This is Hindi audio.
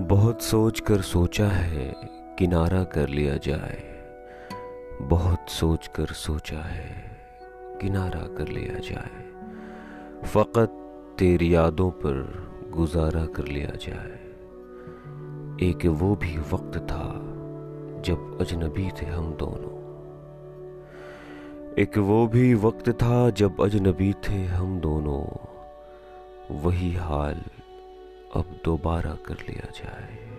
बहुत सोच कर सोचा है, किनारा कर लिया जाए। बहुत सोच कर सोचा है, किनारा कर लिया जाए। फ़कत तेरी यादों पर गुजारा कर लिया जाए। एक वो भी वक्त था, जब अजनबी थे हम दोनों। एक वो भी वक्त था, जब अजनबी थे हम दोनों। वही हाल अब दोबारा कर लिया जाए।